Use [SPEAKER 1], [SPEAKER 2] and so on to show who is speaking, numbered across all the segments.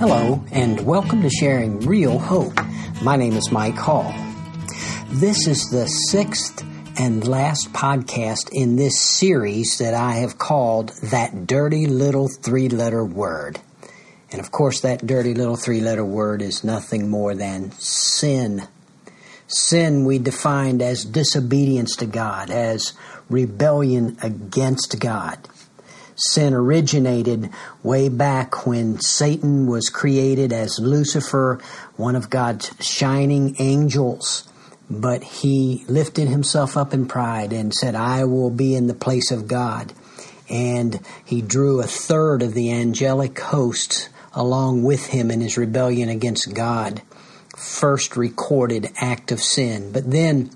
[SPEAKER 1] Hello, and welcome to Sharing Real Hope. My name is Mike Hall. This is the sixth and last podcast in this series that I have called That Dirty Little Three Letter Word. And of course, that dirty little three letter word is nothing more than sin. Sin we defined as disobedience to God, as rebellion against God sin originated way back when Satan was created as Lucifer, one of God's shining angels. But he lifted himself up in pride and said, I will be in the place of God. And he drew a third of the angelic hosts along with him in his rebellion against God. First recorded act of sin. But then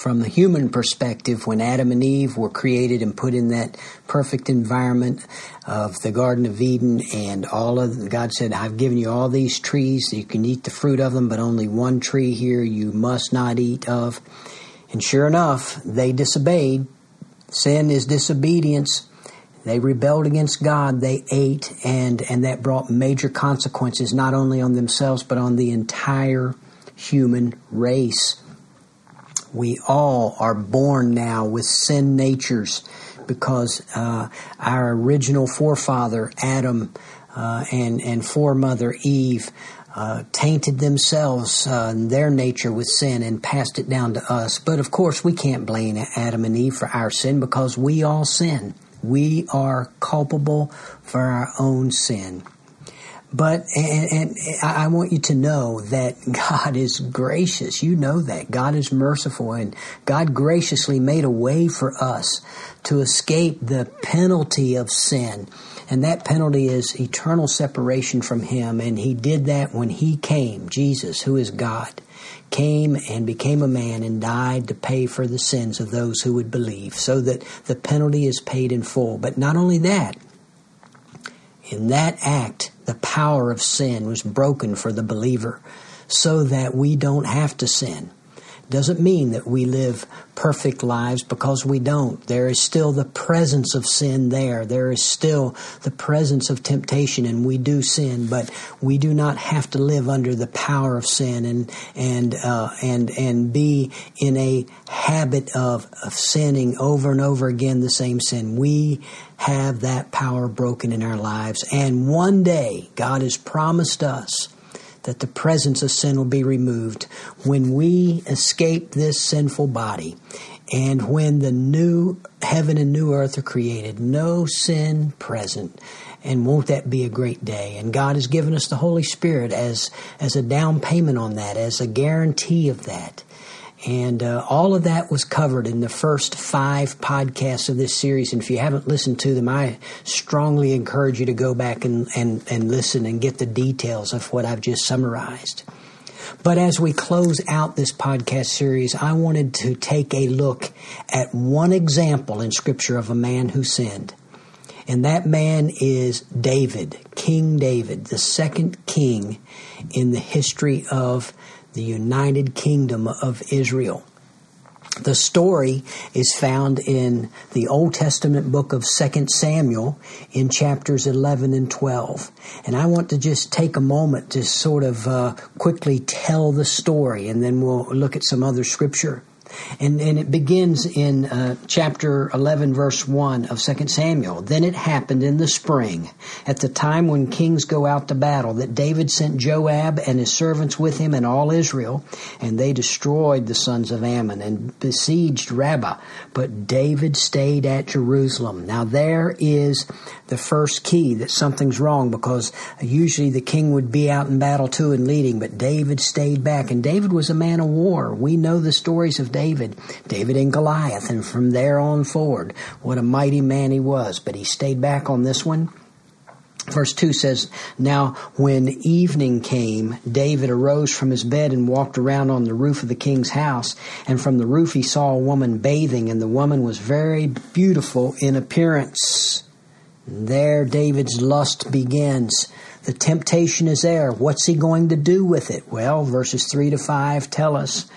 [SPEAKER 1] from the human perspective, when Adam and Eve were created and put in that perfect environment of the Garden of Eden, and all of God said, "I've given you all these trees; you can eat the fruit of them, but only one tree here you must not eat of." And sure enough, they disobeyed. Sin is disobedience. They rebelled against God. They ate, and and that brought major consequences not only on themselves but on the entire human race. We all are born now with sin natures because uh, our original forefather, Adam, uh, and, and foremother, Eve, uh, tainted themselves uh, their nature with sin and passed it down to us. But of course, we can't blame Adam and Eve for our sin because we all sin. We are culpable for our own sin. But, and, and, I want you to know that God is gracious. You know that. God is merciful and God graciously made a way for us to escape the penalty of sin. And that penalty is eternal separation from Him. And He did that when He came, Jesus, who is God, came and became a man and died to pay for the sins of those who would believe, so that the penalty is paid in full. But not only that, in that act, the power of sin was broken for the believer so that we don't have to sin doesn't mean that we live perfect lives because we don't. There is still the presence of sin there. There is still the presence of temptation and we do sin, but we do not have to live under the power of sin and, and, uh, and, and be in a habit of, of sinning over and over again the same sin. We have that power broken in our lives. And one day God has promised us that the presence of sin will be removed when we escape this sinful body and when the new heaven and new earth are created, no sin present. And won't that be a great day? And God has given us the Holy Spirit as, as a down payment on that, as a guarantee of that. And uh, all of that was covered in the first five podcasts of this series. And if you haven't listened to them, I strongly encourage you to go back and, and, and listen and get the details of what I've just summarized. But as we close out this podcast series, I wanted to take a look at one example in Scripture of a man who sinned. And that man is David, King David, the second king in the history of the United Kingdom of Israel. The story is found in the Old Testament book of 2 Samuel in chapters 11 and 12. And I want to just take a moment to sort of uh, quickly tell the story and then we'll look at some other scripture. And, and it begins in uh, chapter 11, verse 1 of 2 Samuel. Then it happened in the spring, at the time when kings go out to battle, that David sent Joab and his servants with him and all Israel, and they destroyed the sons of Ammon and besieged Rabbah. But David stayed at Jerusalem. Now there is the first key that something's wrong because usually the king would be out in battle too and leading, but David stayed back. And David was a man of war. We know the stories of David David, David and Goliath, and from there on forward, what a mighty man he was. But he stayed back on this one. Verse 2 says, Now when evening came, David arose from his bed and walked around on the roof of the king's house. And from the roof he saw a woman bathing, and the woman was very beautiful in appearance. And there David's lust begins. The temptation is there. What's he going to do with it? Well, verses 3 to 5 tell us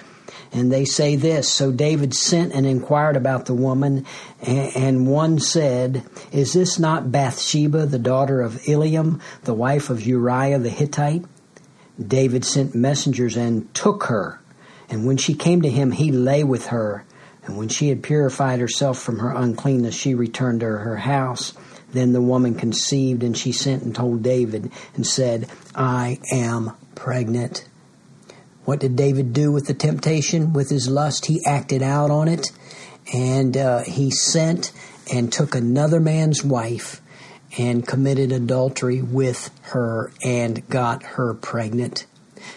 [SPEAKER 1] and they say this So David sent and inquired about the woman, and one said, Is this not Bathsheba, the daughter of Eliam, the wife of Uriah the Hittite? David sent messengers and took her, and when she came to him, he lay with her. And when she had purified herself from her uncleanness, she returned to her house. Then the woman conceived, and she sent and told David and said, I am pregnant. What did David do with the temptation? With his lust, he acted out on it, and uh, he sent and took another man's wife and committed adultery with her and got her pregnant.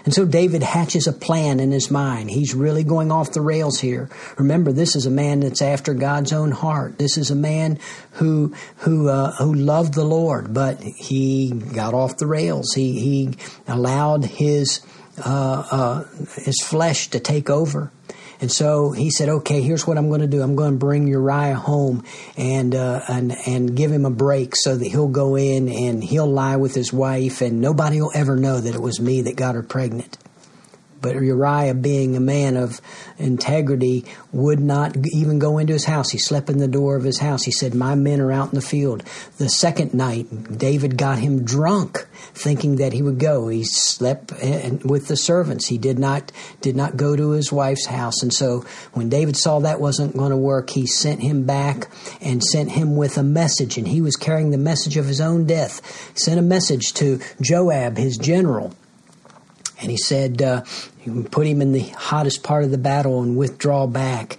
[SPEAKER 1] And so David hatches a plan in his mind. He's really going off the rails here. Remember, this is a man that's after God's own heart. This is a man who who uh, who loved the Lord, but he got off the rails. He he allowed his his flesh to take over. And so he said, "Okay, here's what I'm going to do. I'm going to bring Uriah home and uh, and and give him a break so that he'll go in and he'll lie with his wife, and nobody will ever know that it was me that got her pregnant." But Uriah, being a man of integrity, would not even go into his house. He slept in the door of his house. He said, My men are out in the field. The second night, David got him drunk, thinking that he would go. He slept with the servants. He did not, did not go to his wife's house. And so when David saw that wasn't going to work, he sent him back and sent him with a message. And he was carrying the message of his own death. Sent a message to Joab, his general and he said, uh, put him in the hottest part of the battle and withdraw back.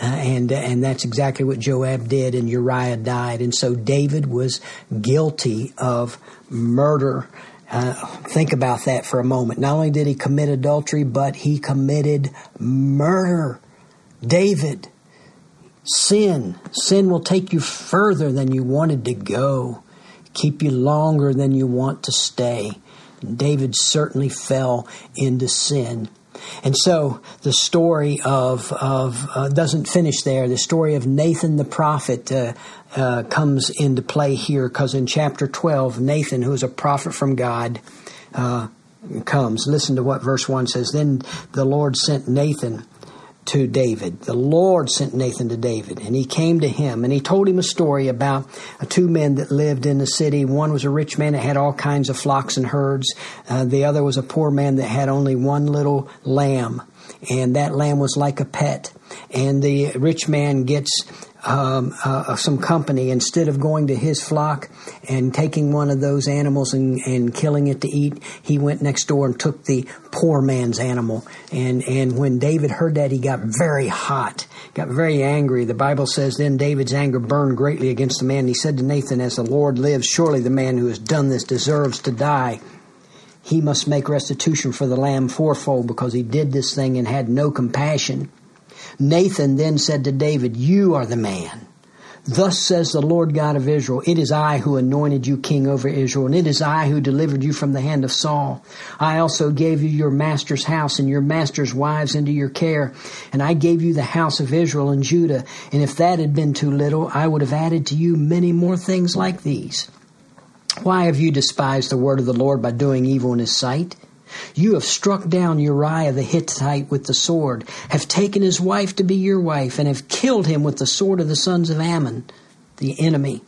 [SPEAKER 1] Uh, and and that's exactly what Joab did, and Uriah died. And so David was guilty of murder. Uh, think about that for a moment. Not only did he commit adultery, but he committed murder. David, sin. Sin will take you further than you wanted to go, keep you longer than you want to stay. David certainly fell into sin. And so the story of, of uh, doesn't finish there. The story of Nathan the prophet uh, uh, comes into play here because in chapter 12, Nathan, who is a prophet from God, uh, comes. Listen to what verse 1 says. Then the Lord sent Nathan to David. The Lord sent Nathan to David, and he came to him, and he told him a story about two men that lived in the city. One was a rich man that had all kinds of flocks and herds. Uh, the other was a poor man that had only one little lamb, and that lamb was like a pet. And the rich man gets um, uh, some company, instead of going to his flock and taking one of those animals and, and killing it to eat, he went next door and took the poor man's animal. And, and when David heard that, he got very hot, got very angry. The Bible says, Then David's anger burned greatly against the man. He said to Nathan, As the Lord lives, surely the man who has done this deserves to die he must make restitution for the lamb fourfold because he did this thing and had no compassion. Nathan then said to David, You are the man. Thus says the Lord God of Israel, It is I who anointed you king over Israel, and it is I who delivered you from the hand of Saul. I also gave you your master's house and your master's wives into your care, and I gave you the house of Israel and Judah. And if that had been too little, I would have added to you many more things like these. Why have you despised the word of the Lord by doing evil in his sight? You have struck down Uriah the Hittite with the sword, have taken his wife to be your wife, and have killed him with the sword of the sons of Ammon, the enemy.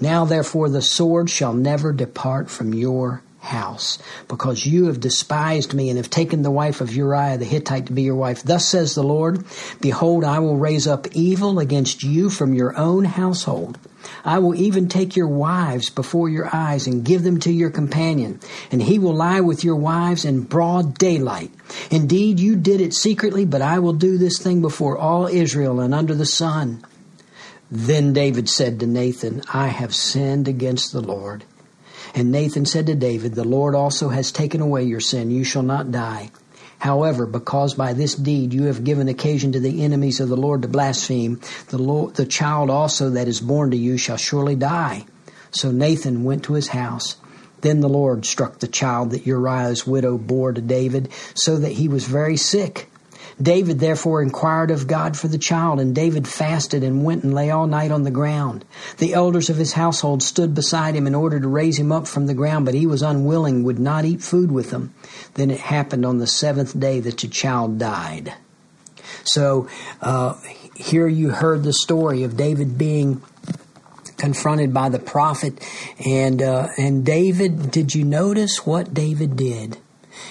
[SPEAKER 1] Now therefore the sword shall never depart from your house, because you have despised me and have taken the wife of Uriah the Hittite to be your wife. Thus says the Lord, Behold, I will raise up evil against you from your own household. I will even take your wives before your eyes and give them to your companion, and he will lie with your wives in broad daylight. Indeed, you did it secretly, but I will do this thing before all Israel and under the sun. Then David said to Nathan, I have sinned against the Lord. And Nathan said to David, The Lord also has taken away your sin. You shall not die. However, because by this deed you have given occasion to the enemies of the Lord to blaspheme, the, Lord, the child also that is born to you shall surely die. So Nathan went to his house. Then the Lord struck the child that Uriah's widow bore to David, so that he was very sick. David therefore inquired of God for the child, and David fasted and went and lay all night on the ground. The elders of his household stood beside him in order to raise him up from the ground, but he was unwilling, would not eat food with them. Then it happened on the seventh day that the child died. So uh, here you heard the story of David being confronted by the prophet, and uh, and David. Did you notice what David did?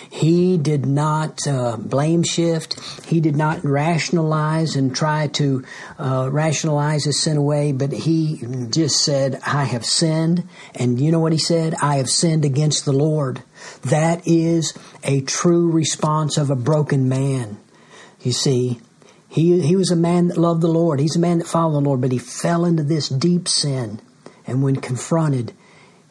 [SPEAKER 1] He did not uh, blame shift. He did not rationalize and try to uh, rationalize his sin away, but he just said, I have sinned. And you know what he said? I have sinned against the Lord. That is a true response of a broken man. You see, he, he was a man that loved the Lord. He's a man that followed the Lord, but he fell into this deep sin. And when confronted,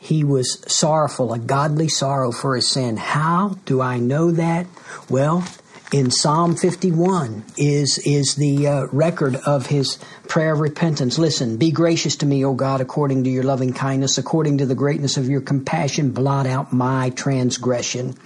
[SPEAKER 1] he was sorrowful, a godly sorrow for his sin. How do I know that? Well, in Psalm 51 is, is the uh, record of his prayer of repentance. Listen, be gracious to me, O God, according to your loving kindness, according to the greatness of your compassion, blot out my transgression.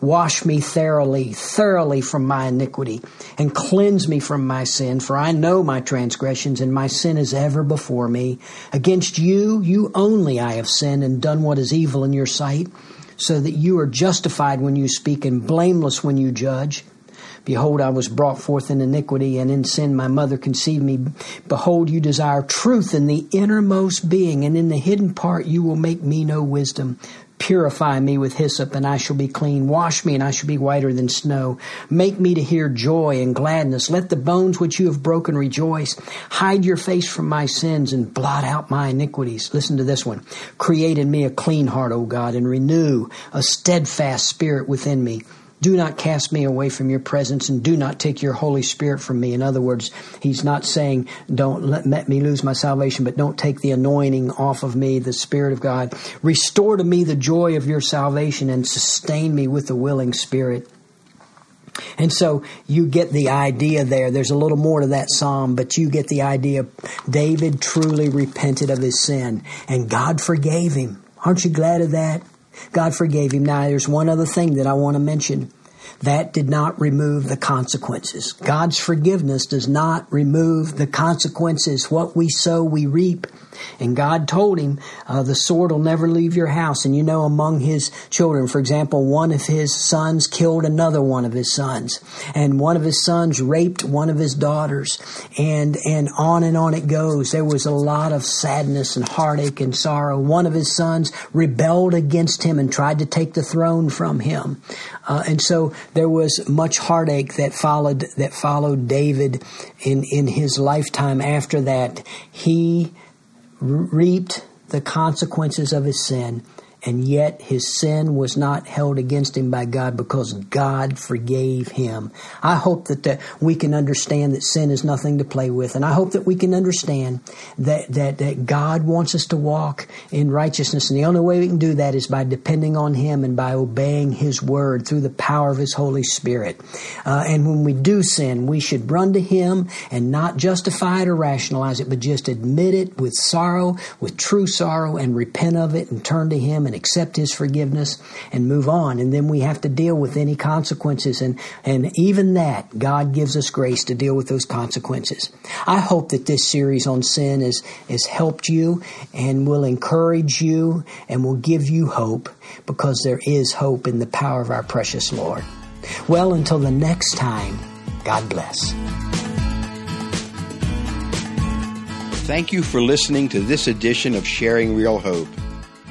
[SPEAKER 1] Wash me thoroughly, thoroughly from my iniquity, and cleanse me from my sin, for I know my transgressions, and my sin is ever before me. Against you, you only I have sinned and done what is evil in your sight, so that you are justified when you speak and blameless when you judge. Behold, I was brought forth in iniquity, and in sin my mother conceived me. Behold, you desire truth in the innermost being, and in the hidden part you will make me know wisdom. Purify me with hyssop, and I shall be clean. Wash me, and I shall be whiter than snow. Make me to hear joy and gladness. Let the bones which you have broken rejoice. Hide your face from my sins and blot out my iniquities. Listen to this one. Create in me a clean heart, O God, and renew a steadfast spirit within me. Do not cast me away from your presence and do not take your Holy Spirit from me. In other words, he's not saying, don't let, let, me lose my salvation, but don't take the anointing off of me, the Spirit of God. Restore to me the joy of your salvation and sustain me with the willing spirit. And so you get the idea there. There's a little more to that psalm, but you get the idea. David truly repented of his sin and God forgave him. Aren't you glad of that? God forgave him. Now, there's one other thing that I want to mention. That did not remove the consequences. God's forgiveness does not remove the consequences. What we sow, we reap. And God told him, uh, the sword will never leave your house. And you know, among his children, for example, one of his sons killed another one of his sons. And one of his sons raped one of his daughters. And, and on and on it goes. There was a lot of sadness and heartache and sorrow. One of his sons rebelled against him and tried to take the throne from him. Uh, and so there was much heartache that followed, that followed David in, in his lifetime after that. He, reaped the consequences of his sin and yet his sin was not held against him by God because God forgave him. I hope that, that we can understand that sin is nothing to play with, and I hope that we can understand that, that, that God wants us to walk in righteousness, and the only way we can do that is by depending on Him and by obeying His word through the power of His Holy Spirit. Uh, and when we do sin, we should run to Him and not justify it or rationalize it, but just admit it with sorrow, with true sorrow, and repent of it and turn to Him and accept His forgiveness and move on. And then we have to deal with any consequences. And, and even that, God gives us grace to deal with those consequences. I hope that this series on sin has, has helped you and will encourage you and will give you hope because there is hope in the power of our precious Lord. Well, until the next time, God bless.
[SPEAKER 2] Thank you for listening to this edition of Sharing Real Hope.